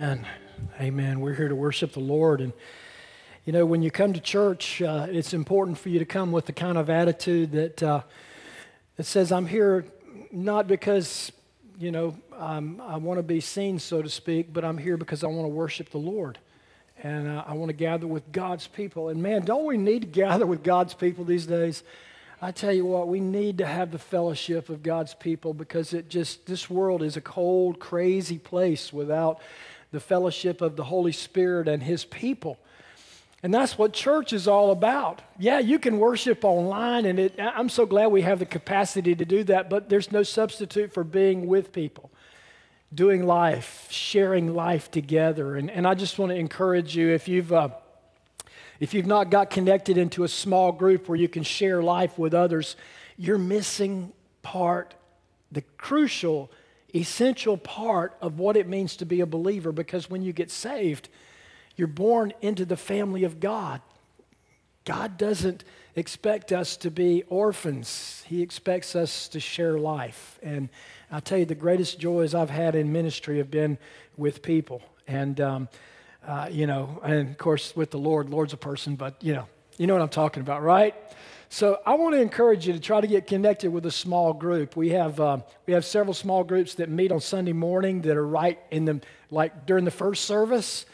And amen. We're here to worship the Lord. And, you know, when you come to church, uh, it's important for you to come with the kind of attitude that, uh, that says, I'm here not because, you know, I'm, i want to be seen, so to speak, but I'm here because I want to worship the Lord. And uh, I want to gather with God's people. And man, don't we need to gather with God's people these days? I tell you what, we need to have the fellowship of God's people because it just, this world is a cold, crazy place without the fellowship of the Holy Spirit and His people. And that's what church is all about. Yeah, you can worship online, and it, I'm so glad we have the capacity to do that, but there's no substitute for being with people, doing life, sharing life together. And, and I just want to encourage you if you've. Uh, if you've not got connected into a small group where you can share life with others, you're missing part, the crucial, essential part of what it means to be a believer because when you get saved, you're born into the family of God. God doesn't expect us to be orphans. He expects us to share life. And I tell you, the greatest joys I've had in ministry have been with people. And um, uh, you know, and of course with the Lord, Lord's a person, but you know, you know what I'm talking about, right? So I want to encourage you to try to get connected with a small group. We have uh, we have several small groups that meet on Sunday morning that are right in the like during the first service.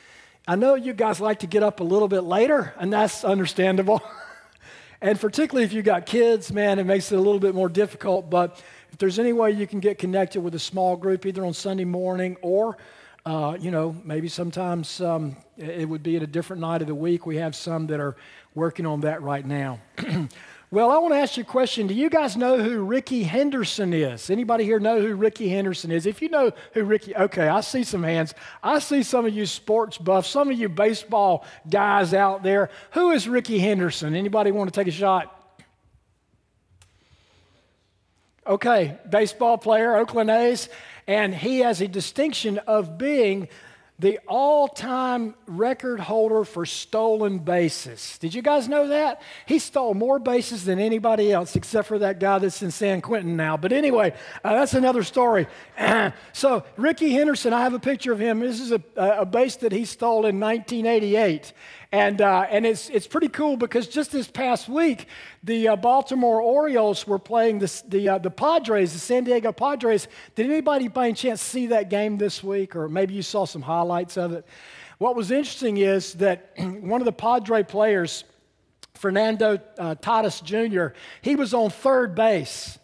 I know you guys like to get up a little bit later, and that's understandable. and particularly if you got kids, man, it makes it a little bit more difficult. But if there's any way you can get connected with a small group, either on Sunday morning or uh, you know, maybe sometimes um, it would be at a different night of the week. We have some that are working on that right now. well, I want to ask you a question. Do you guys know who Rickey Henderson is? Anybody here know who Rickey Henderson is? If you know who Rickey, okay, I see some hands. I see some of you sports buffs, some of you baseball guys out there. Who is Rickey Henderson? Anybody want to take a shot? Okay, baseball player, Oakland A's. And he has a distinction of being the all time record holder for stolen bases. Did you guys know that? He stole more bases than anybody else except for that guy that's in San Quentin now. But anyway, uh, that's another story. so, Rickey Henderson, I have a picture of him. This is a, a base that he stole in 1988. And, uh, and it's, it's pretty cool because just this past week, the uh, Baltimore Orioles were playing the, the, uh, the Padres, the San Diego Padres. Did anybody by any chance see that game this week? Or maybe you saw some highlights of it? What was interesting is that one of the Padre players, Fernando uh, Tatis Jr., he was on third base.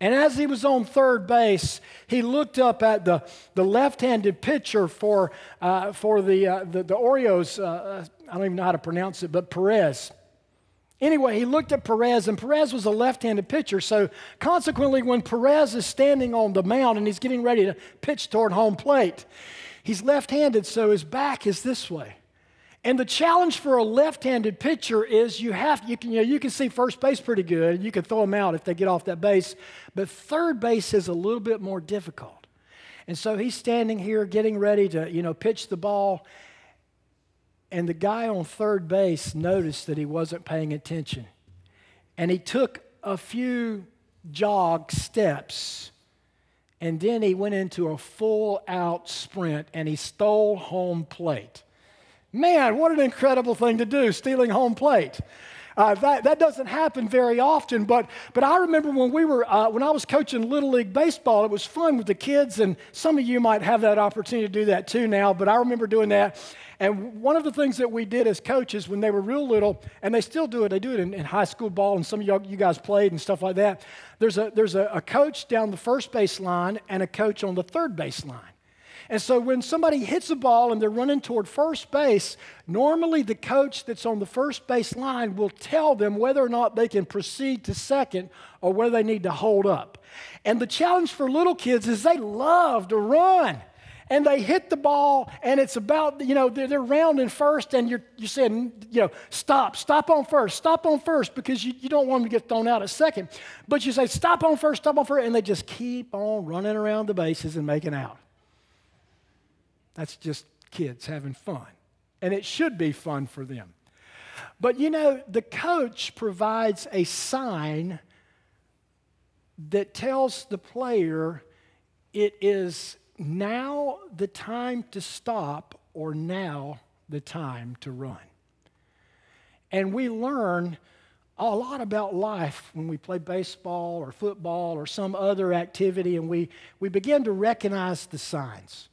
And as he was on third base, he looked up at the, the left handed pitcher for, uh, for the, uh, the, the, Orioles. Uh, I don't even know how to pronounce it, but Perez. Anyway, he looked at Perez, and Perez was a left handed pitcher. So, consequently, when Perez is standing on the mound and he's getting ready to pitch toward home plate, he's left handed, so his back is this way. And the challenge for a left-handed pitcher is you have you can you, know, you can see first base pretty good. You can throw them out if they get off that base, but third base is a little bit more difficult. And so he's standing here getting ready to you know pitch the ball, and the guy on third base noticed that he wasn't paying attention, and he took a few jog steps. And then he went into a full out sprint and he stole home plate. Man, what an incredible thing to do, stealing home plate. Uh, that, that doesn't happen very often, but, but I remember when we were, uh, when I was coaching Little League Baseball, it was fun with the kids, and some of you might have that opportunity to do that too now, but I remember doing that. And one of the things that we did as coaches when they were real little, and they still do it, they do it in, in high school ball, and some of y'all, you guys played and stuff like that. There's, a, there's a, a coach down the first base line and a coach on the third base line. And so when somebody hits a ball and they're running toward first base, normally the coach that's on the first base line will tell them whether or not they can proceed to second or whether they need to hold up. And the challenge for little kids is they love to run. And they hit the ball, and it's about, you know, they're, they're rounding first, and you're, you're saying, you know, stop, stop on first, stop on first, because you, you don't want them to get thrown out at second. But you say, stop on first, stop on first, and they just keep on running around the bases and making out. That's just kids having fun. And it should be fun for them. But you know, the coach provides a sign that tells the player it is now the time to stop or now the time to run? And we learn a lot about life when we play baseball or football or some other activity, and we, we begin to recognize the signs.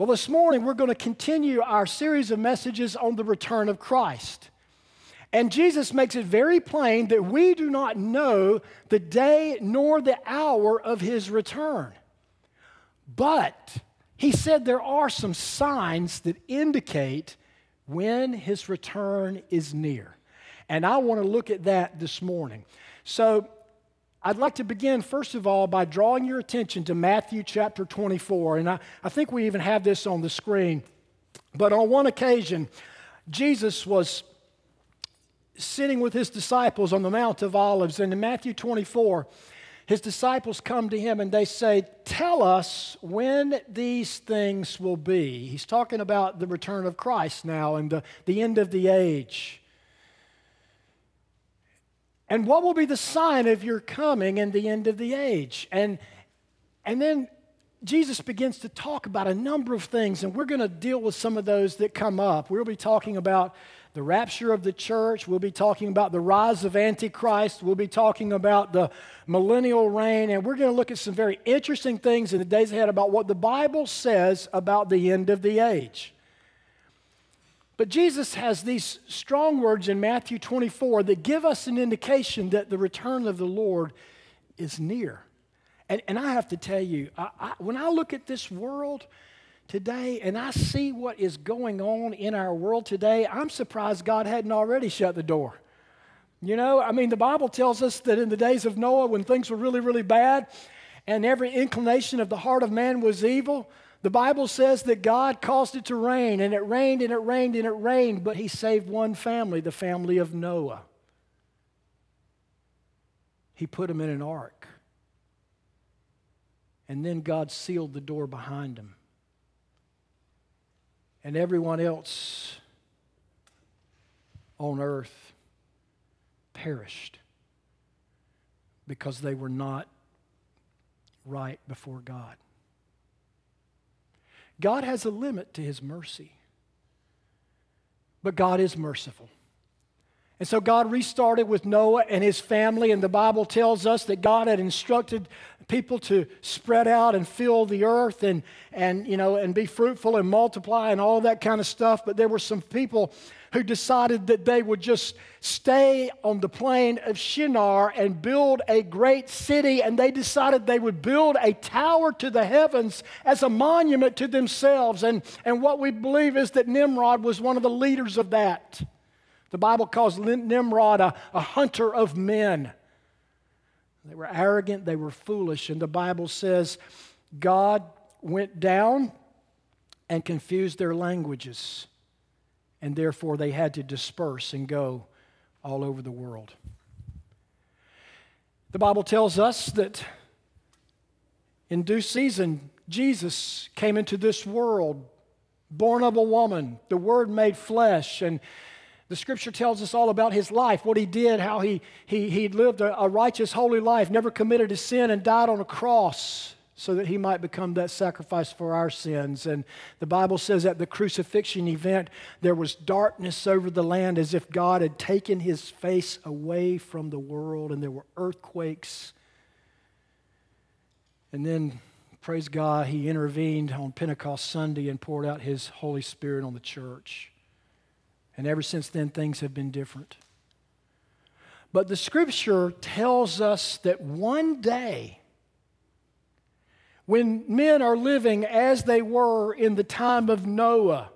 Well, this morning we're going to continue our series of messages on the return of Christ. And Jesus makes it very plain that we do not know the day nor the hour of his return. But he said there are some signs that indicate when his return is near. And I want to look at that this morning. So I'd like to begin, first of all, by drawing your attention to Matthew chapter 24. And I, I think we even have this on the screen. But on one occasion, Jesus was sitting with his disciples on the Mount of Olives. And in Matthew 24, his disciples come to him and they say, Tell us when these things will be. He's talking about the return of Christ now and the, the end of the age. And what will be the sign of your coming and the end of the age? And, and then Jesus begins to talk about a number of things, and we're going to deal with some of those that come up. We'll be talking about the rapture of the church. We'll be talking about the rise of Antichrist. We'll be talking about the millennial reign. And we're going to look at some very interesting things in the days ahead about what the Bible says about the end of the age. But Jesus has these strong words in Matthew 24 that give us an indication that the return of the Lord is near. And, and I have to tell you, I, I, when I look at this world today and I see what is going on in our world today, I'm surprised God hadn't already shut the door. You know, I mean, the Bible tells us that in the days of Noah, when things were really, really bad, and every inclination of the heart of man was evil, the Bible says that God caused it to rain, and it rained and it rained and it rained, but He saved one family, the family of Noah. He put them in an ark. And then God sealed the door behind him. And everyone else on earth perished because they were not right before God. God has a limit to his mercy, but God is merciful. And so God restarted with Noah and his family, and the Bible tells us that God had instructed people to spread out and fill the earth and, and, you know, and be fruitful and multiply and all that kind of stuff. But there were some people who decided that they would just stay on the plain of Shinar and build a great city. And they decided they would build a tower to the heavens as a monument to themselves. And, and what we believe is that Nimrod was one of the leaders of that. The Bible calls Nimrod a, a hunter of men. They were arrogant, they were foolish. And the Bible says God went down and confused their languages and therefore they had to disperse and go all over the world. The Bible tells us that in due season, Jesus came into this world, born of a woman, the Word made flesh, and the scripture tells us all about his life, what he did, how he, he, he lived a, a righteous, holy life, never committed a sin, and died on a cross so that he might become that sacrifice for our sins. And the Bible says at the crucifixion event, there was darkness over the land as if God had taken his face away from the world, and there were earthquakes. And then, praise God, he intervened on Pentecost Sunday and poured out his Holy Spirit on the church. And ever since then, things have been different. But the scripture tells us that one day, when men are living as they were in the time of Noah,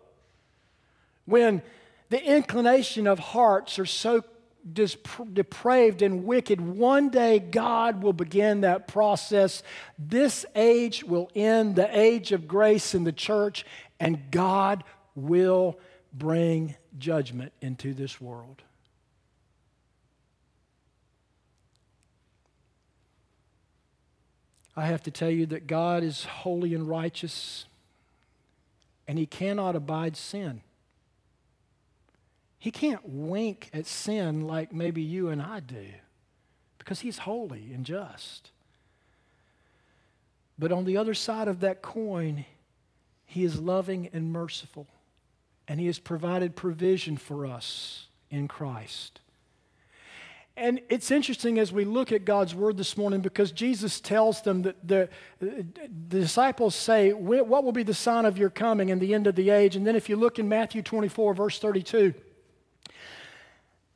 when the inclination of hearts are so depraved and wicked, one day God will begin that process. This age will end, the age of grace in the church, and God will bring judgment into this world. I have to tell you that God is holy and righteous, and He cannot abide sin. He can't wink at sin like maybe you and I do because He's holy and just. But on the other side of that coin, He is loving and merciful, and He has provided provision for us in Christ. And it's interesting as we look at God's word this morning because Jesus tells them that the, the, disciples say, What will be the sign of your coming and the end of the age? And then if you look in Matthew 24, verse 32,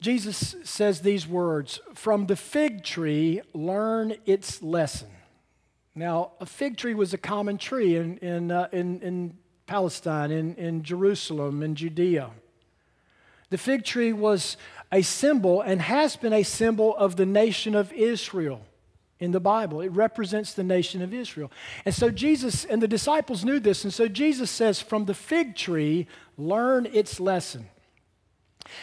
Jesus says these words From the fig tree, learn its lesson. Now, a fig tree was a common tree in, in, uh, in, in Palestine, in, in Jerusalem, in Judea. The fig tree was a symbol and has been a symbol of the nation of Israel in the Bible. It represents the nation of Israel. And so Jesus and the disciples knew this. And so Jesus says, From the fig tree, learn its lesson.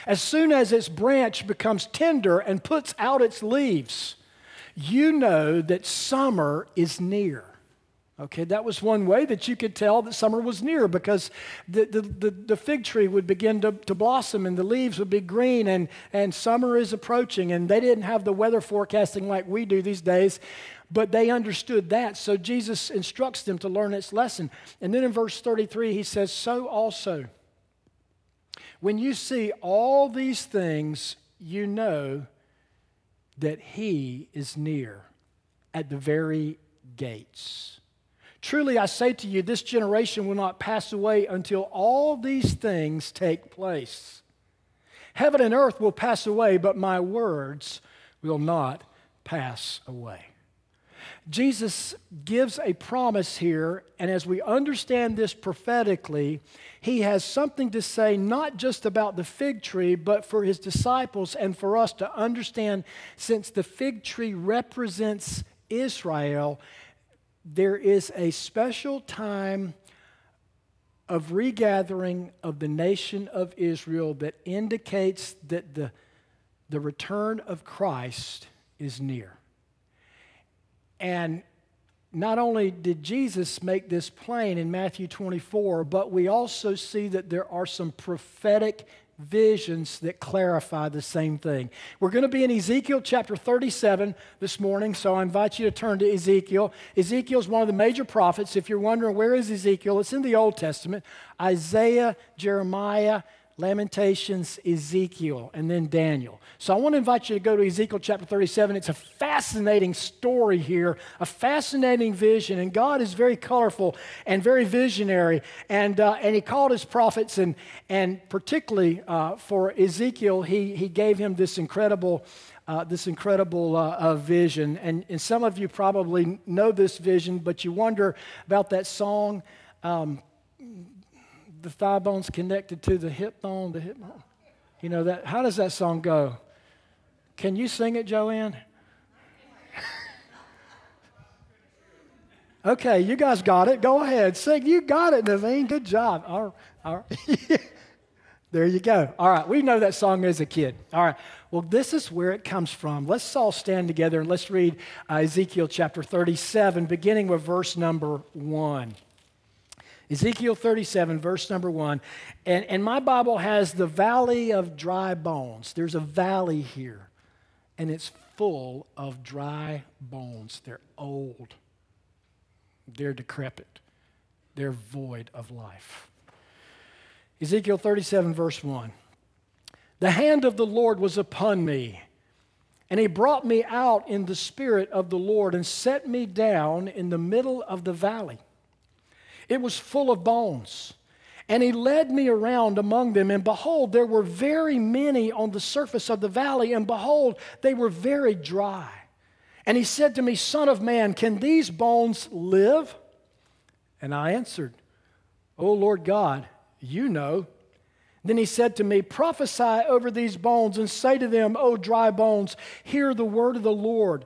As soon as its branch becomes tender and puts out its leaves, you know that summer is near. Okay, that was one way that you could tell that summer was near because the, the, the, the, fig tree would begin to, to blossom and the leaves would be green and, and summer is approaching. And they didn't have the weather forecasting like we do these days, but they understood that. So Jesus instructs them to learn its lesson. And then in verse 33, he says, So also, when you see all these things, you know that he is near at the very gates. Truly, I say to you, this generation will not pass away until all these things take place. Heaven and earth will pass away, but my words will not pass away. Jesus gives a promise here, and as we understand this prophetically, he has something to say not just about the fig tree, but for his disciples and for us to understand since the fig tree represents Israel there is a special time of regathering of the nation of Israel that indicates that the, the return of Christ is near. And not only did Jesus make this plain in Matthew 24, but we also see that there are some prophetic visions that clarify the same thing. We're going to be in Ezekiel chapter 37 this morning, so I invite you to turn to Ezekiel. Ezekiel is one of the major prophets. If you're wondering where is Ezekiel, it's in the Old Testament. Isaiah, Jeremiah, Lamentations, Ezekiel, and then Daniel. So I want to invite you to go to Ezekiel chapter 37. It's a fascinating story here, a fascinating vision, and God is very colorful and very visionary. And, uh, and He called His prophets, and, and particularly uh, for Ezekiel, he, he gave him this incredible. Uh, this incredible uh, uh, vision. And, and some of you probably know this vision, but you wonder about that song. Um, the thigh bone's connected to the hip bone, the hip bone. You know that how does that song go? Can you sing it, Joanne? okay, you guys got it. Go ahead. Sing. You got it, Naveen. Good job. All right. All right. there you go. All right. We know that song as a kid. All right. Well, this is where it comes from. Let's all stand together and let's read uh, Ezekiel chapter 37, beginning with verse number 1. Ezekiel 37, verse number one. And, and my Bible has the valley of dry bones. There's a valley here, and it's full of dry bones. They're old, they're decrepit, they're void of life. Ezekiel 37, verse 1. The hand of the Lord was upon me, and he brought me out in the spirit of the Lord and set me down in the middle of the valley. It was full of bones. And he led me around among them, and behold, there were very many on the surface of the valley, and behold, they were very dry. And he said to me, Son of man, can these bones live? And I answered, O Lord God, you know. Then he said to me, Prophesy over these bones and say to them, O dry bones, hear the word of the Lord.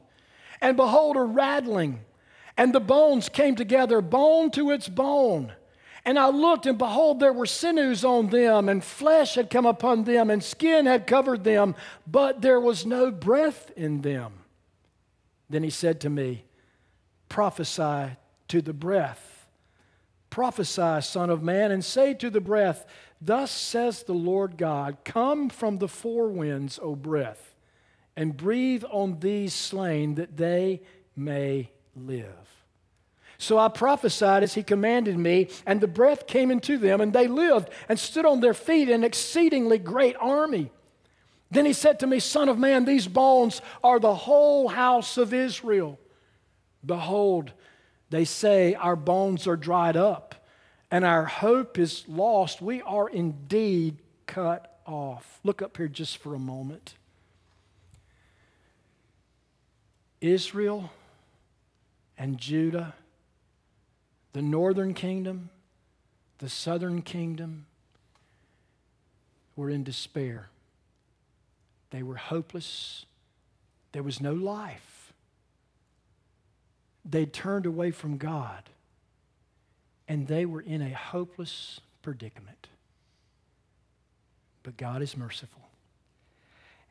and behold, a rattling. And the bones came together, bone to its bone. And I looked, and behold, there were sinews on them, and flesh had come upon them, and skin had covered them, but there was no breath in them. Then he said to me, Prophesy to the breath. Prophesy, Son of Man, and say to the breath, Thus says the Lord God, Come from the four winds, O breath, and breathe on these slain that they may live. So I prophesied as he commanded me, and the breath came into them, and they lived and stood on their feet, an exceedingly great army. Then he said to me, Son of man, these bones are the whole house of Israel. Behold, they say, Our bones are dried up, and our hope is lost. We are indeed cut off. Look up here just for a moment. Israel and Judah the northern kingdom, the southern kingdom were in despair. They were hopeless. There was no life. They turned away from God, and they were in a hopeless predicament. But God is merciful.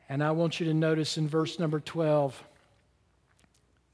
And I want you to notice in verse number 12,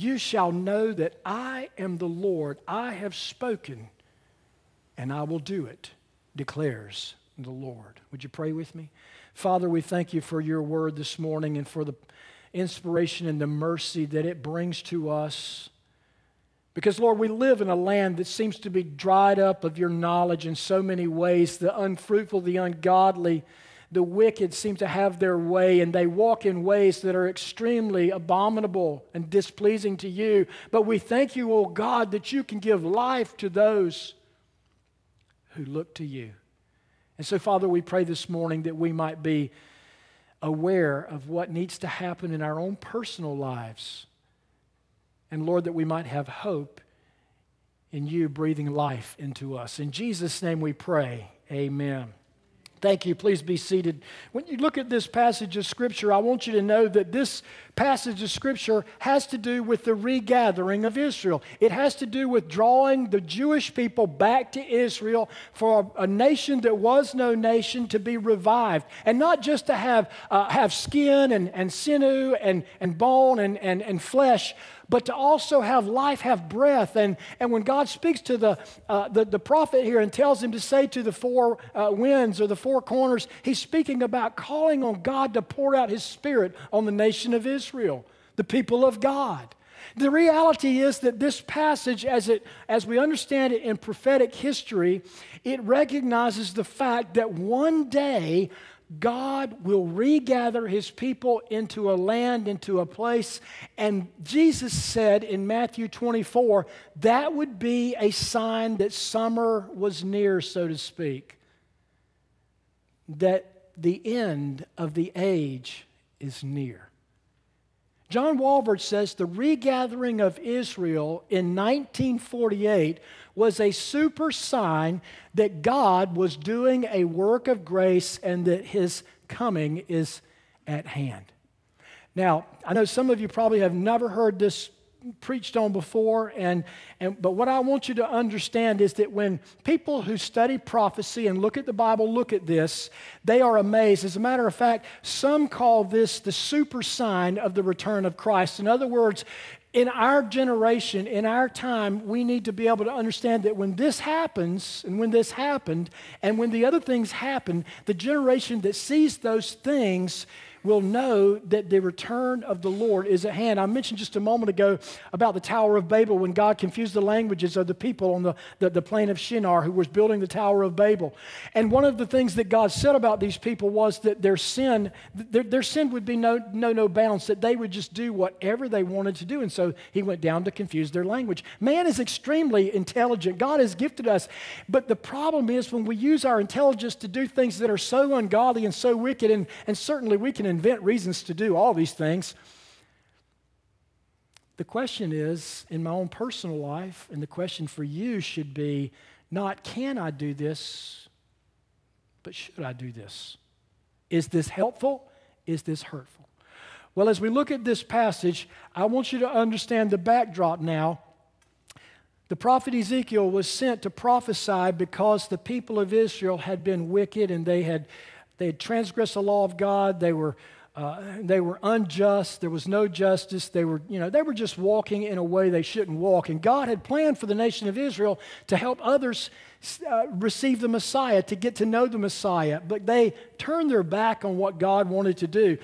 you shall know that I am the Lord. I have spoken and I will do it, declares the Lord. Would you pray with me? Father, we thank you for your word this morning and for the inspiration and the mercy that it brings to us. Because, Lord, we live in a land that seems to be dried up of your knowledge in so many ways. The unfruitful, the ungodly, the wicked seem to have their way, and they walk in ways that are extremely abominable and displeasing to you. But we thank you, O oh God, that you can give life to those who look to you. And so, Father, we pray this morning that we might be aware of what needs to happen in our own personal lives. And Lord, that we might have hope in you breathing life into us. In Jesus' name we pray. Amen. Thank you. Please be seated. When you look at this passage of Scripture, I want you to know that this passage of Scripture has to do with the regathering of Israel. It has to do with drawing the Jewish people back to Israel for a nation that was no nation to be revived. And not just to have, uh, have skin and, and sinew and, and bone and, and, and flesh, but to also have life, have breath. And, and when God speaks to the, uh, the, the, prophet here and tells him to say to the four uh, winds or the four corners, he's speaking about calling on God to pour out his spirit on the nation of Israel, the people of God. The reality is that this passage, as, it, as we understand it in prophetic history, it recognizes the fact that one day God will regather his people into a land, into a place. And Jesus said in Matthew 24 that would be a sign that summer was near, so to speak. That the end of the age is near. John Walvoord says the regathering of Israel in 1948 was a super sign that God was doing a work of grace and that his coming is at hand. Now, I know some of you probably have never heard this preached on before and, and but what i want you to understand is that when people who study prophecy and look at the bible look at this they are amazed. As a matter of fact some call this the super sign of the return of christ. In other words in our generation, in our time, we need to be able to understand that when this happens, and when this happened, and when the other things happen, the generation that sees those things will know that the return of the Lord is at hand. I mentioned just a moment ago about the Tower of Babel when God confused the languages of the people on the, the, the plain of Shinar who was building the Tower of Babel. And one of the things that God said about these people was that their sin, their, their sin would be no, no, no bounds, that they would just do whatever they wanted to do. And so he went down to confuse their language. Man is extremely intelligent. God has gifted us. But the problem is when we use our intelligence to do things that are so ungodly and so wicked, and, and certainly we can invent reasons to do all these things. The question is, in my own personal life, and the question for you should be not can I do this, but should I do this? Is this helpful? Is this hurtful? Well, as we look at this passage, I want you to understand the backdrop now. The prophet Ezekiel was sent to prophesy because the people of Israel had been wicked and they had they had transgressed the law of God. They were, uh, they were unjust. There was no justice. They were, you know, they were just walking in a way they shouldn't walk. And God had planned for the nation of Israel to help others uh, receive the Messiah, to get to know the Messiah. But they turned their back on what God wanted to do.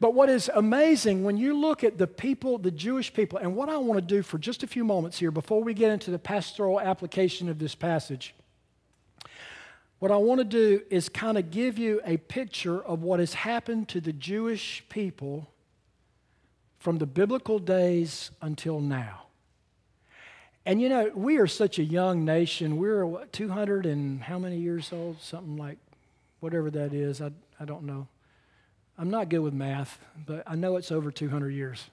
But what is amazing when you look at the people, the Jewish people, and what I want to do for just a few moments here before we get into the pastoral application of this passage what I want to do is kind of give you a picture of what has happened to the Jewish people from the biblical days until now. And you know, we are such a young nation. We're what, 200 and how many years old? Something like whatever that is. I, I don't know. I'm not good with math, but I know it's over 200 years,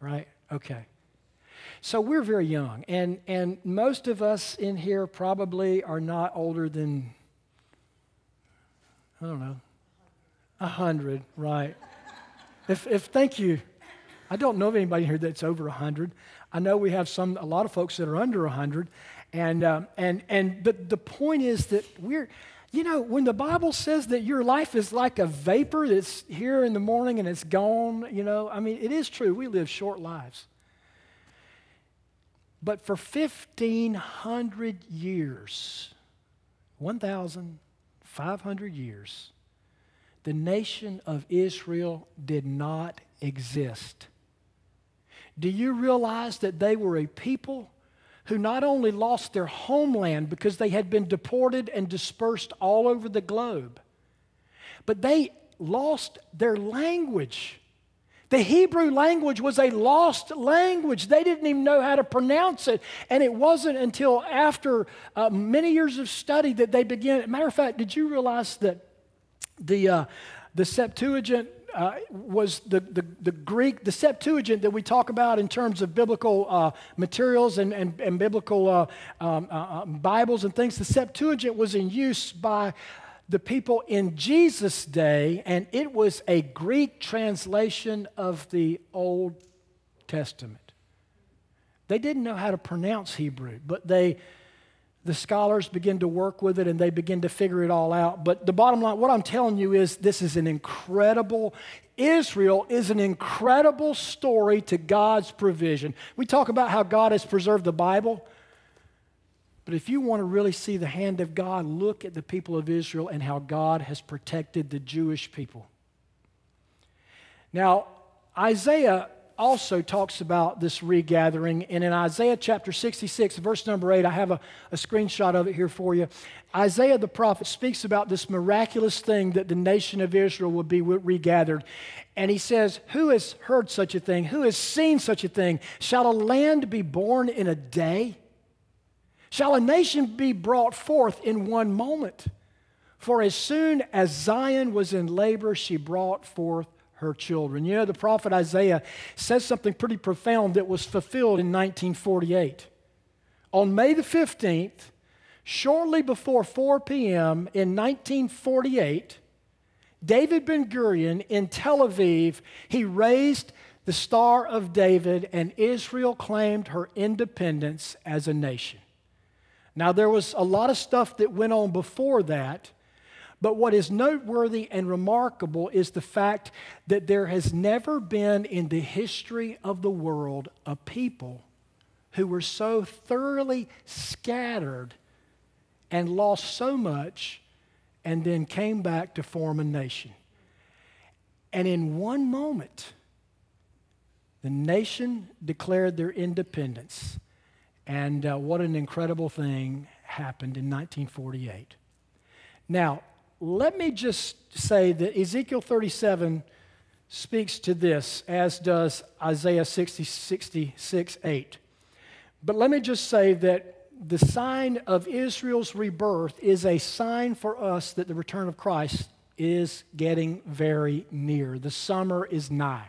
right? Okay. So we're very young, and, and most of us in here probably are not older than, I don't know, a hundred, right? if, if, thank you. I don't know of anybody here that's over a hundred. I know we have some, a lot of folks that are under a hundred, and um, and and but the point is that we're, you know, when the Bible says that your life is like a vapor that's here in the morning and it's gone, you know, I mean, it is true. We live short lives. But for 1,500 years, 1,500 years, the nation of Israel did not exist. Do you realize that they were a people who not only lost their homeland because they had been deported and dispersed all over the globe, but they lost their language. The Hebrew language was a lost language. They didn't even know how to pronounce it. And it wasn't until after uh, many years of study that they began. Matter of fact, did you realize that the, uh, the Septuagint uh, was the, the, the, Greek, the Septuagint that we talk about in terms of biblical uh, materials and, and, and biblical uh, um, uh, um, Bibles and things. The Septuagint was in use by the people in Jesus' day, and it was a Greek translation of the Old Testament. They didn't know how to pronounce Hebrew, but they the scholars begin to work with it and they begin to figure it all out. But the bottom line, what I'm telling you is this is an incredible, Israel is an incredible story to God's provision. We talk about how God has preserved the Bible. But if you want to really see the hand of God, look at the people of Israel and how God has protected the Jewish people. Now, Isaiah also talks about this regathering. And in Isaiah chapter 66, verse number 8, I have a, a, screenshot of it here for you. Isaiah the prophet speaks about this miraculous thing that the nation of Israel would be regathered. And he says, Who has heard such a thing? Who has seen such a thing? Shall a land be born in a day? Shall a nation be brought forth in one moment? For as soon as Zion was in labor, she brought forth her children. You know, the prophet Isaiah says something pretty profound that was fulfilled in 1948. On May the 15th, shortly before 4 p.m. in 1948, David Ben Gurion in Tel Aviv, he raised the Star of David, and Israel claimed her independence as a nation. Now, there was a lot of stuff that went on before that, but what is noteworthy and remarkable is the fact that there has never been in the history of the world a people who were so thoroughly scattered and lost so much and then came back to form a nation. And in one moment, the nation declared their independence. And uh, what an incredible thing happened in 1948. Now, let me just say that Ezekiel 37 speaks to this, as does Isaiah 60, 66 8. But let me just say that the sign of Israel's rebirth is a sign for us that the return of Christ is getting very near. The summer is nigh.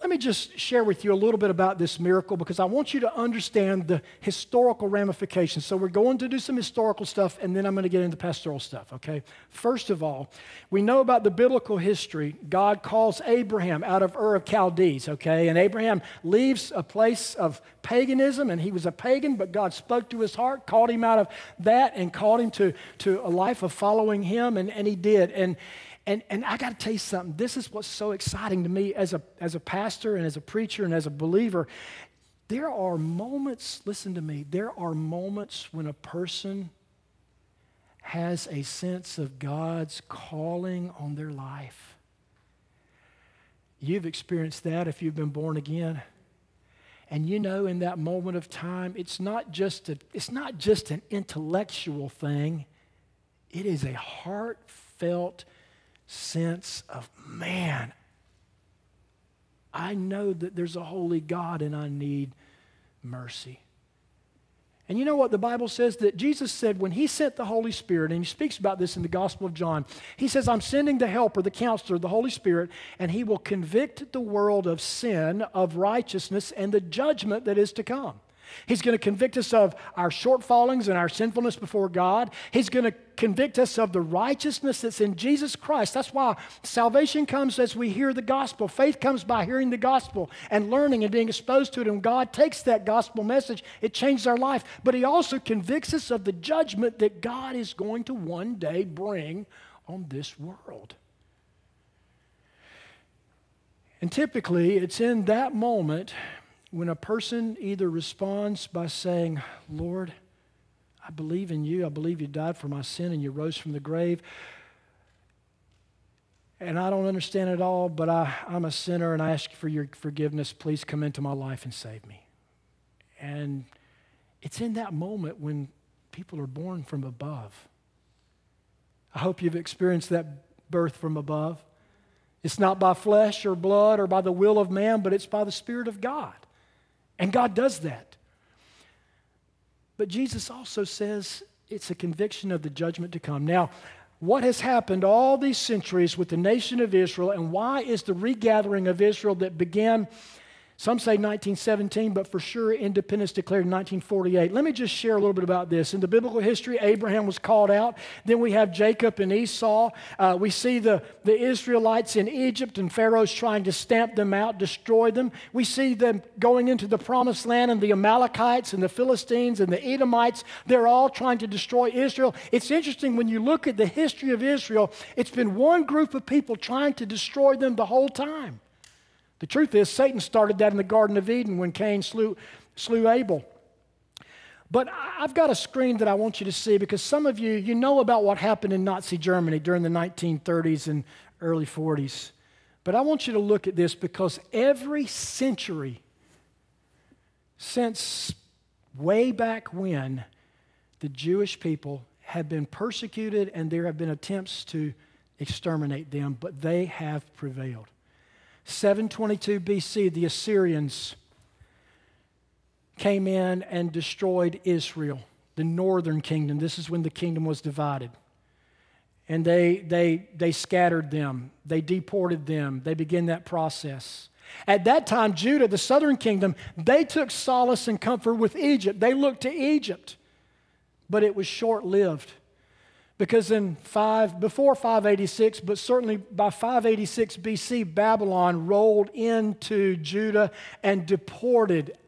Let me just share with you a little bit about this miracle because I want you to understand the historical ramifications. So, we're going to do some historical stuff and then I'm going to get into pastoral stuff, okay? First of all, we know about the biblical history. God calls Abraham out of Ur of Chaldees, okay? And Abraham leaves a place of paganism and he was a pagan, but God spoke to his heart, called him out of that, and called him to, to a life of following him, and, and he did. And and, and I got to tell you something. This is what's so exciting to me as a, as a pastor and as a preacher and as a believer. There are moments, listen to me, there are moments when a person has a sense of God's calling on their life. You've experienced that if you've been born again. And you know, in that moment of time, it's not just, a, it's not just an intellectual thing, it is a heartfelt sense of, man, I know that there's a holy God and I need mercy. And you know what the Bible says? That Jesus said when he sent the Holy Spirit, and he speaks about this in the Gospel of John, he says, I'm sending the helper, the counselor, the Holy Spirit, and he will convict the world of sin, of righteousness, and the judgment that is to come. He's going to convict us of our shortfallings and our sinfulness before God. He's going to convict us of the righteousness that's in Jesus Christ. That's why salvation comes as we hear the gospel. Faith comes by hearing the gospel and learning and being exposed to it. And God takes that gospel message, it changes our life. But He also convicts us of the judgment that God is going to one day bring on this world. And typically, it's in that moment when a person either responds by saying, Lord, I believe in you, I believe you died for my sin and you rose from the grave, and I don't understand it all, but I, I'm a sinner and I ask for your forgiveness. Please come into my life and save me. And it's in that moment when people are born from above. I hope you've experienced that birth from above. It's not by flesh or blood or by the will of man, but it's by the Spirit of God. And God does that. But Jesus also says it's a conviction of the judgment to come. Now, what has happened all these centuries with the nation of Israel, and why is the regathering of Israel that began some say 1917, but for sure independence declared in 1948. Let me just share a little bit about this. In the biblical history, Abraham was called out. Then we have Jacob and Esau. Uh, we see the, the Israelites in Egypt and Pharaoh's trying to stamp them out, destroy them. We see them going into the promised land and the Amalekites and the Philistines and the Edomites. They're all trying to destroy Israel. It's interesting when you look at the history of Israel, it's been one group of people trying to destroy them the whole time. The truth is, Satan started that in the Garden of Eden when Cain slew, slew Abel. But I've got a screen that I want you to see because some of you, you know about what happened in Nazi Germany during the 1930s and early 40s. But I want you to look at this because every century since way back when, the Jewish people have been persecuted and there have been attempts to exterminate them, but they have prevailed. 722 BC, the Assyrians came in and destroyed Israel, the northern kingdom. This is when the kingdom was divided. And they, they, they scattered them, they deported them, they began that process. At that time, Judah, the southern kingdom, they took solace and comfort with Egypt. They looked to Egypt, but it was short lived. Because in five, before 586, but certainly by 586 BC, Babylon rolled into Judah and deported.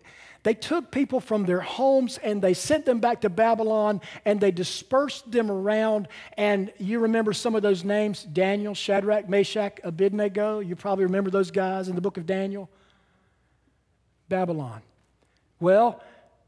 They took people from their homes and they sent them back to Babylon and they dispersed them around. And you remember some of those names Daniel, Shadrach, Meshach, Abednego. You probably remember those guys in the book of Daniel. Babylon. Well,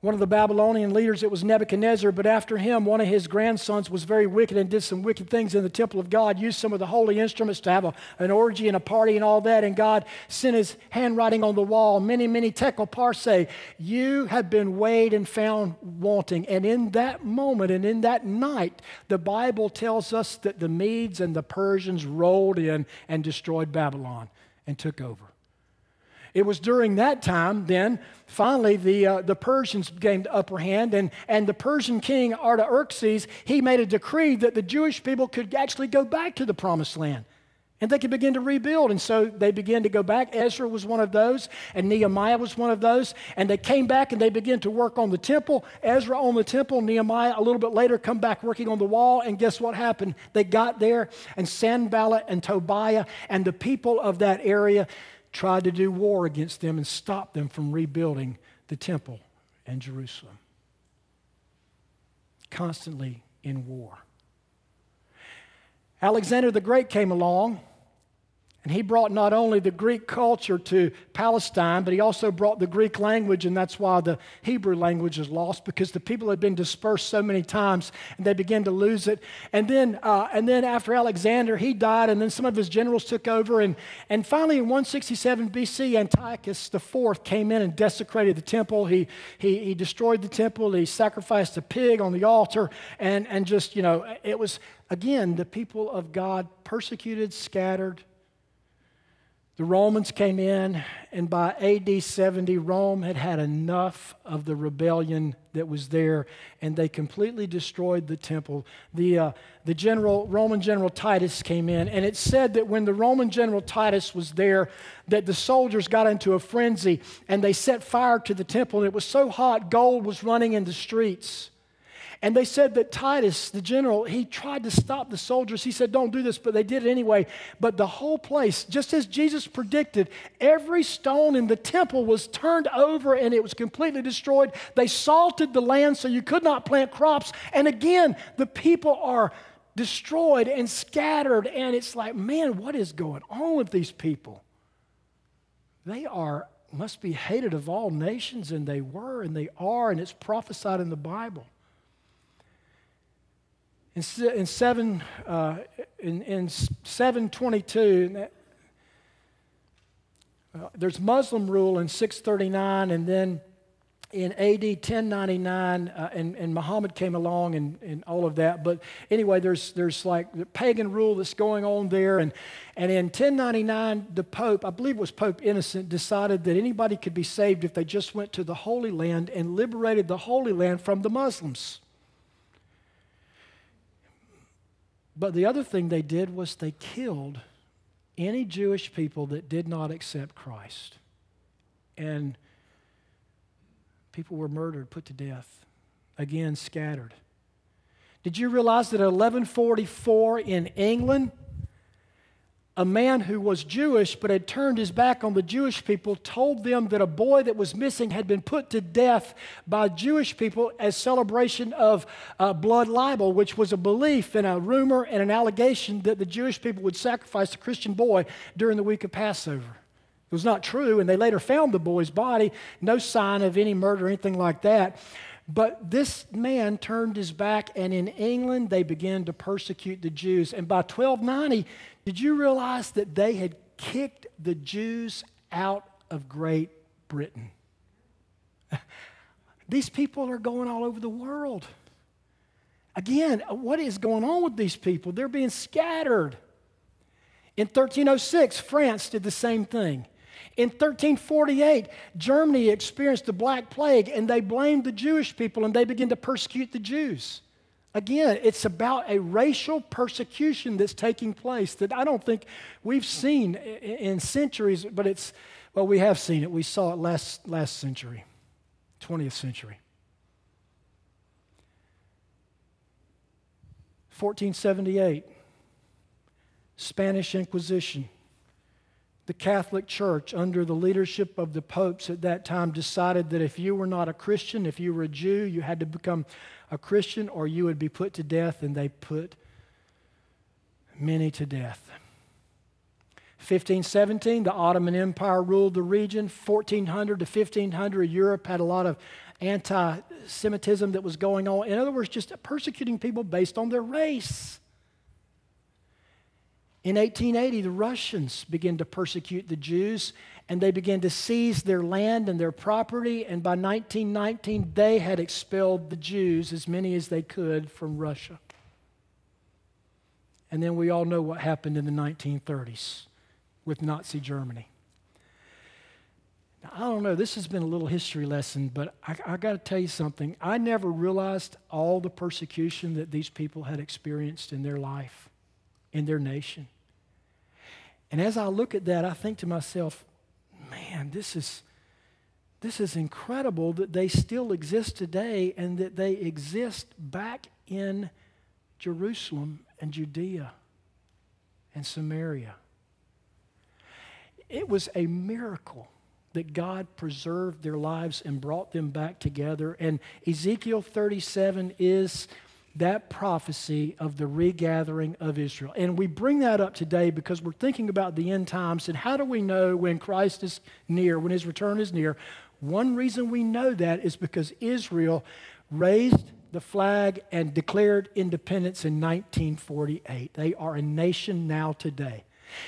one of the Babylonian leaders, it was Nebuchadnezzar, but after him, one of his grandsons was very wicked and did some wicked things in the temple of God, used some of the holy instruments to have a, an orgy and a party and all that, and God sent his handwriting on the wall, mene, mene tekel parse, you have been weighed and found wanting. And in that moment and in that night, the Bible tells us that the Medes and the Persians rolled in and destroyed Babylon and took over. It was during that time, then, finally, the, uh, the Persians gained upper hand, and, and the Persian king Artaxerxes, he made a decree that the Jewish people could actually go back to the promised land. And they could begin to rebuild. And so they began to go back. Ezra was one of those, and Nehemiah was one of those. And they came back and they began to work on the temple. Ezra on the temple, Nehemiah a little bit later come back working on the wall. And guess what happened? They got there, and Sanballat and Tobiah and the people of that area, tried to do war against them and stop them from rebuilding the temple and Jerusalem. Constantly in war. Alexander the Great came along and he brought not only the Greek culture to Palestine, but he also brought the Greek language, and that's why the Hebrew language is lost because the people had been dispersed so many times and they began to lose it. And then, uh, and then after Alexander, he died, and then some of his generals took over. And, and finally, in 167 BC, Antiochus IV came in and desecrated the temple. He, he, he destroyed the temple, he sacrificed a pig on the altar, and, and just, you know, it was, again, the people of God persecuted, scattered, the Romans came in, and by AD 70, Rome had had enough of the rebellion that was there, and they completely destroyed the temple. The, uh, the general, Roman general Titus came in, and it said that when the Roman general Titus was there, that the soldiers got into a frenzy and they set fire to the temple, and it was so hot, gold was running in the streets. And they said that Titus, the general, he tried to stop the soldiers. He said, Don't do this, but they did it anyway. But the whole place, just as Jesus predicted, every stone in the temple was turned over and it was completely destroyed. They salted the land so you could not plant crops. And again, the people are destroyed and scattered. And it's like, man, what is going on with these people? They are, must be hated of all nations, and they were, and they are, and it's prophesied in the Bible. In, in, seven, uh, in, in 722, uh, there's Muslim rule in 639, and then in AD 1099, uh, and, and Muhammad came along and, and all of that. But anyway, there's, there's like the pagan rule that's going on there. And, and in 1099, the Pope, I believe it was Pope Innocent, decided that anybody could be saved if they just went to the Holy Land and liberated the Holy Land from the Muslims. But the other thing they did was they killed any Jewish people that did not accept Christ. And people were murdered, put to death, again scattered. Did you realize that at 1144 in England, a man who was Jewish but had turned his back on the Jewish people told them that a boy that was missing had been put to death by Jewish people as celebration of uh, blood libel, which was a belief and a rumor and an allegation that the Jewish people would sacrifice a Christian boy during the week of Passover. It was not true, and they later found the boy's body, no sign of any murder or anything like that. But this man turned his back, and in England they began to persecute the Jews. And by 1290, did you realize that they had kicked the Jews out of Great Britain? these people are going all over the world. Again, what is going on with these people? They're being scattered. In 1306, France did the same thing. In 1348, Germany experienced the Black Plague and they blamed the Jewish people and they began to persecute the Jews. Again, it's about a racial persecution that's taking place that I don't think we've seen in centuries, but it's, well, we have seen it. We saw it last, last century, 20th century. 1478, Spanish Inquisition. The Catholic Church, under the leadership of the popes at that time, decided that if you were not a Christian, if you were a Jew, you had to become a Christian or you would be put to death, and they put many to death. 1517, the Ottoman Empire ruled the region. 1400 to 1500, Europe had a lot of anti Semitism that was going on. In other words, just persecuting people based on their race. In 1880, the Russians began to persecute the Jews and they began to seize their land and their property. And by 1919, they had expelled the Jews, as many as they could, from Russia. And then we all know what happened in the 1930s with Nazi Germany. Now, I don't know, this has been a little history lesson, but I, I got to tell you something. I never realized all the persecution that these people had experienced in their life, in their nation. And as I look at that, I think to myself, man, this is, this is incredible that they still exist today and that they exist back in Jerusalem and Judea and Samaria. It was a miracle that God preserved their lives and brought them back together. And Ezekiel 37 is that prophecy of the regathering of Israel. And we bring that up today because we're thinking about the end times and how do we know when Christ is near, when his return is near? One reason we know that is because Israel raised the flag and declared independence in 1948. They are a nation now today.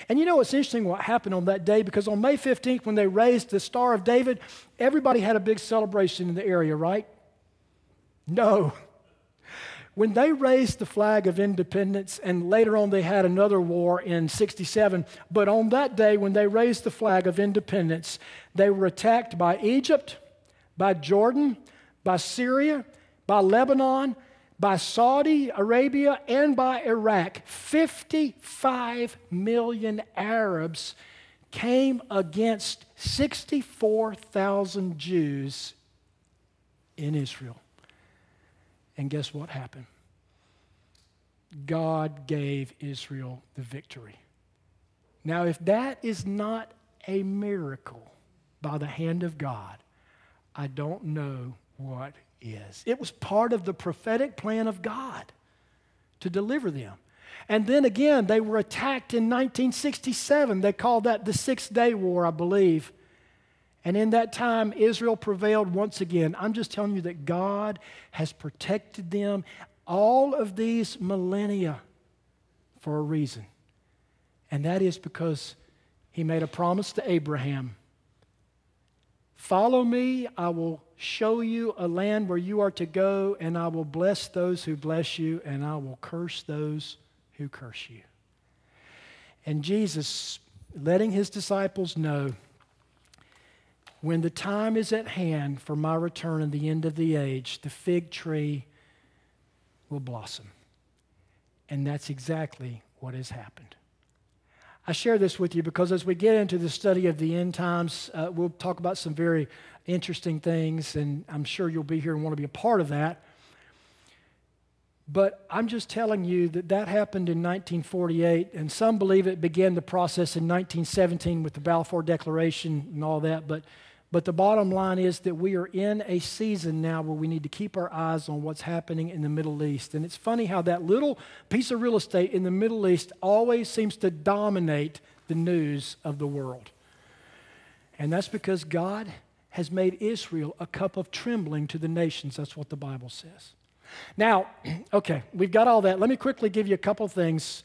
And you know what's interesting what happened on that day? Because on May 15th, when they raised the Star of David, everybody had a big celebration in the area, right? No. When they raised the flag of independence, and later on they had another war in 67, but on that day when they raised the flag of independence, they were attacked by Egypt, by Jordan, by Syria, by Lebanon, by Saudi Arabia, and by Iraq. 55 million Arabs came against 64,000 Jews in Israel. And guess what happened? God gave Israel the victory. Now, if that is not a miracle by the hand of God, I don't know what is. It was part of the prophetic plan of God to deliver them. And then again, they were attacked in 1967. They called that the Six Day War, I believe. And in that time, Israel prevailed once again. I'm just telling you that God has protected them all of these millennia for a reason. And that is because he made a promise to Abraham Follow me, I will show you a land where you are to go, and I will bless those who bless you, and I will curse those who curse you. And Jesus, letting his disciples know when the time is at hand for my return and the end of the age, the fig tree will blossom. And that's exactly what has happened. I share this with you because as we get into the study of the end times, uh, we'll talk about some very interesting things, and I'm sure you'll be here and want to be a part of that. But I'm just telling you that that happened in 1948, and some believe it began the process in 1917 with the Balfour Declaration and all that. But, but the bottom line is that we are in a season now where we need to keep our eyes on what's happening in the Middle East. And it's funny how that little piece of real estate in the Middle East always seems to dominate the news of the world. And that's because God has made Israel a cup of trembling to the nations. That's what the Bible says. Now, okay, we've got all that. Let me quickly give you a couple things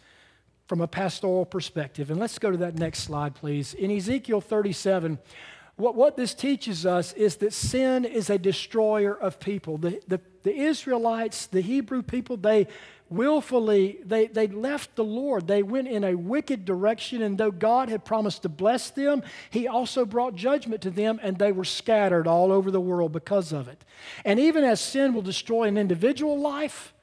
from a pastoral perspective. And let's go to that next slide, please. In Ezekiel 37, what, what this teaches us is that sin is a destroyer of people. The, the, the Israelites, the Hebrew people, they willfully, they, they left the Lord. They went in a wicked direction, and though God had promised to bless them, He also brought judgment to them, and they were scattered all over the world because of it. And even as sin will destroy an individual life,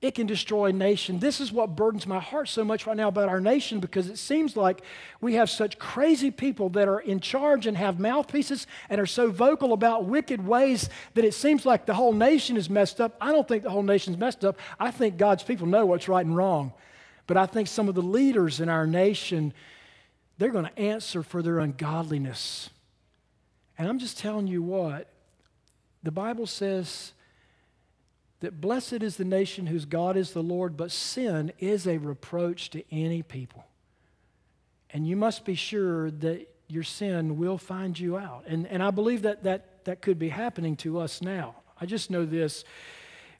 it can destroy a nation. This is what burdens my heart so much right now about our nation because it seems like we have such crazy people that are in charge and have mouthpieces and are so vocal about wicked ways that it seems like the whole nation is messed up. I don't think the whole nation's messed up. I think God's people know what's right and wrong. But I think some of the leaders in our nation, they're going to answer for their ungodliness. And I'm just telling you what, the Bible says that blessed is the nation whose God is the Lord, but sin is a reproach to any people. And you must be sure that your sin will find you out. And, and I believe that, that that could be happening to us now. I just know this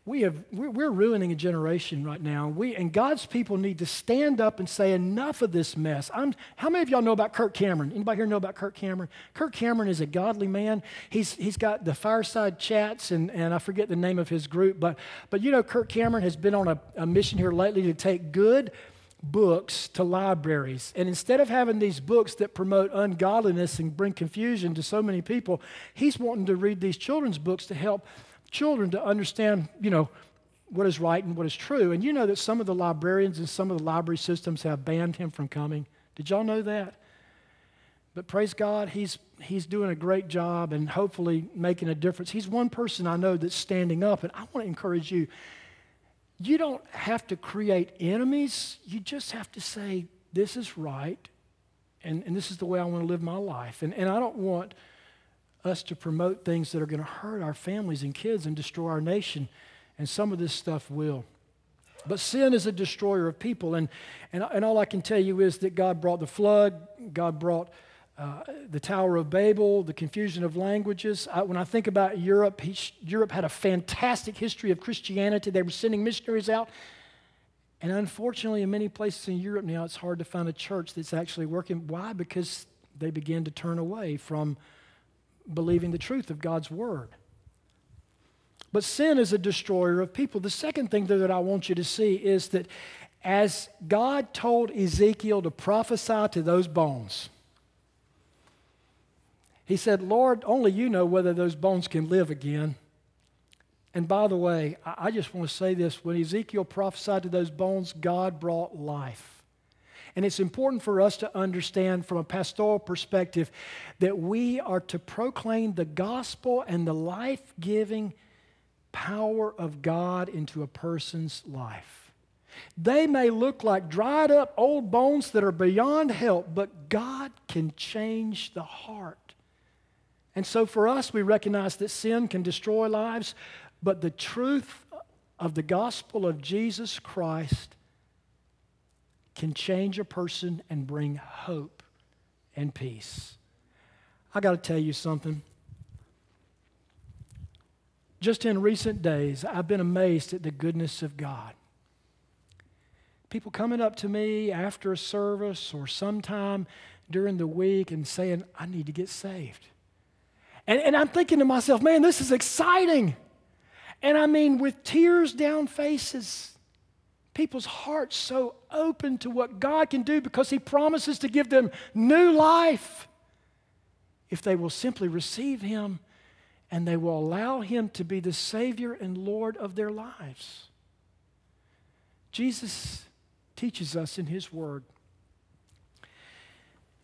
we have we're ruining a generation right now. We and god's people need to stand up and say enough of this mess. I'm, how many of y'all know about kirk cameron? Anybody here know about kirk cameron? Kirk cameron is a godly man. He's, he's got the fireside chats and, and i forget the name of his group but, but you know kirk cameron has been on a, a mission here lately to take good books to libraries. And instead of having these books that promote ungodliness and bring confusion to so many people, he's wanting to read these children's books to help children to understand, you know, what is right and what is true. And you know that some of the librarians and some of the library systems have banned him from coming. Did y'all know that? But praise God, he's, he's doing a great job and hopefully making a difference. He's one person I know that's standing up, and I want to encourage you. You don't have to create enemies, you just have to say, This is right, and, and this is the way I want to live my life. And, and I don't want us to promote things that are going to hurt our families and kids and destroy our nation. And some of this stuff will. But sin is a destroyer of people. And, and, and all I can tell you is that God brought the flood, God brought uh, the Tower of Babel, the confusion of languages. I, when I think about Europe, he, Europe had a fantastic history of Christianity. They were sending missionaries out. And unfortunately, in many places in Europe now, it's hard to find a church that's actually working. Why? Because they begin to turn away from believing the truth of God's word. But sin is a destroyer of people. The second thing that I want you to see is that as God told Ezekiel to prophesy to those bones, he said, Lord, only you know whether those bones can live again. And by the way, I just want to say this when Ezekiel prophesied to those bones, God brought life. And it's important for us to understand from a pastoral perspective that we are to proclaim the gospel and the life giving power of God into a person's life. They may look like dried up old bones that are beyond help, but God can change the heart. And so for us, we recognize that sin can destroy lives, but the truth of the gospel of Jesus Christ can change a person and bring hope and peace. I got to tell you something. Just in recent days, I've been amazed at the goodness of God. People coming up to me after a service or sometime during the week and saying, I need to get saved. And, and I'm thinking to myself, man, this is exciting. And I mean, with tears down faces, people's hearts so open to what God can do because He promises to give them new life if they will simply receive Him and they will allow Him to be the Savior and Lord of their lives. Jesus teaches us in His Word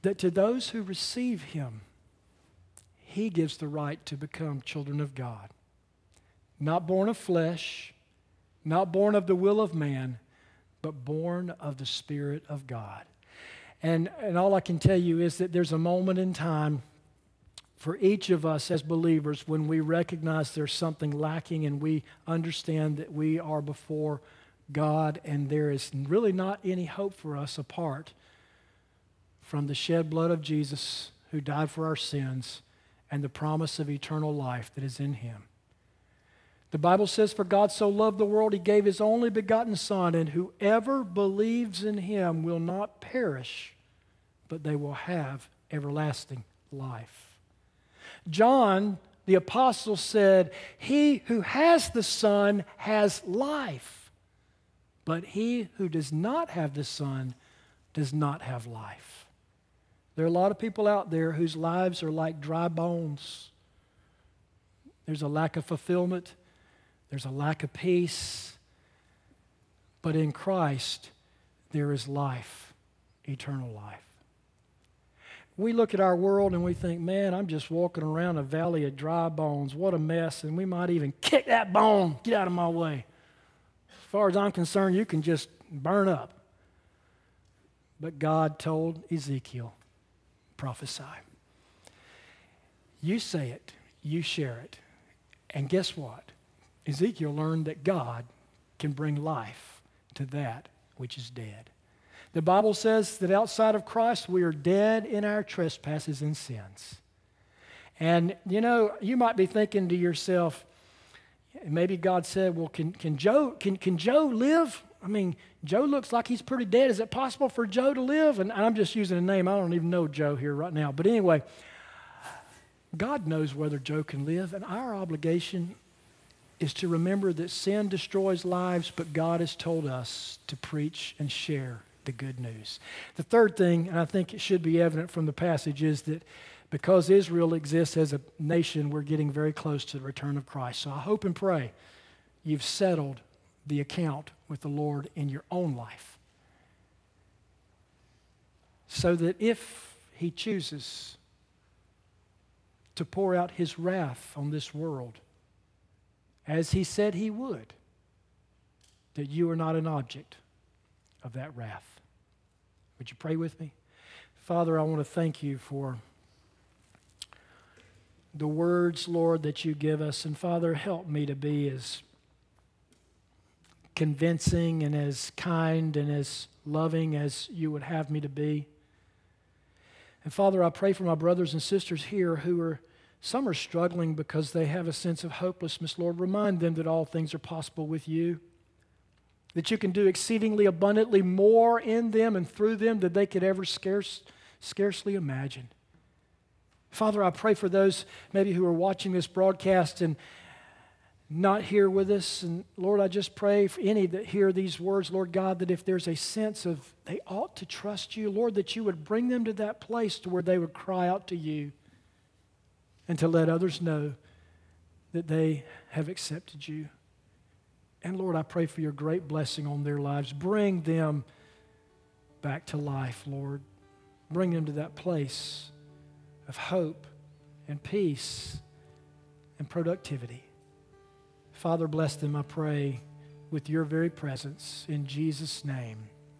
that to those who receive Him, He gives the right to become children of God. Not born of flesh, not born of the will of man, but born of the Spirit of God. And, and all I can tell you is that there's a moment in time for each of us as believers when we recognize there's something lacking and we understand that we are before God and there is really not any hope for us apart from the shed blood of Jesus who died for our sins and the promise of eternal life that is in him. The Bible says, For God so loved the world, he gave his only begotten Son, and whoever believes in him will not perish, but they will have everlasting life. John, the apostle, said, He who has the Son has life, but he who does not have the Son does not have life. There are a lot of people out there whose lives are like dry bones. There's a lack of fulfillment there's a lack of peace. But in Christ, there is life, eternal life. We look at our world and we think, man, I'm just walking around a valley of dry bones. What a mess. And we might even kick that bone. Get out of my way. As far as I'm concerned, you can just burn up. But God told Ezekiel, prophesy. You say it, you share it. And guess what? Ezekiel learned that God can bring life to that which is dead. The Bible says that outside of Christ, we are dead in our trespasses and sins. And, you know, you might be thinking to yourself, maybe God said, well, can, can, Joe, can, can Joe live? I mean, Joe looks like he's pretty dead. Is it possible for Joe to live? And I'm just using a name. I don't even know Joe here right now. But anyway, God knows whether Joe can live. And our obligation is to remember that sin destroys lives, but God has told us to preach and share the good news. The third thing, and I think it should be evident from the passage, is that because Israel exists as a nation, we're getting very close to the return of Christ. So I hope and pray you've settled the account with the Lord in your own life. So that if He chooses to pour out His wrath on this world, as He said He would, that you are not an object of that wrath. Would you pray with me? Father, I want to thank you for the words, Lord, that you give us. And Father, help me to be as convincing and as kind and as loving as you would have me to be. And Father, I pray for my brothers and sisters here who are, some are struggling because they have a sense of hopelessness. Lord, remind them that all things are possible with you that you can do exceedingly abundantly more in them and through them than they could ever scarce, scarcely imagine. Father, I pray for those maybe who are watching this broadcast and not here with us. And Lord, I just pray for any that hear these words, Lord God, that if there's a sense of they ought to trust you, Lord, that you would bring them to that place to where they would cry out to you and to let others know that they have accepted you. And Lord, I pray for your great blessing on their lives. Bring them back to life, Lord. Bring them to that place of hope and peace and productivity. Father, bless them, I pray, with your very presence. In Jesus' name.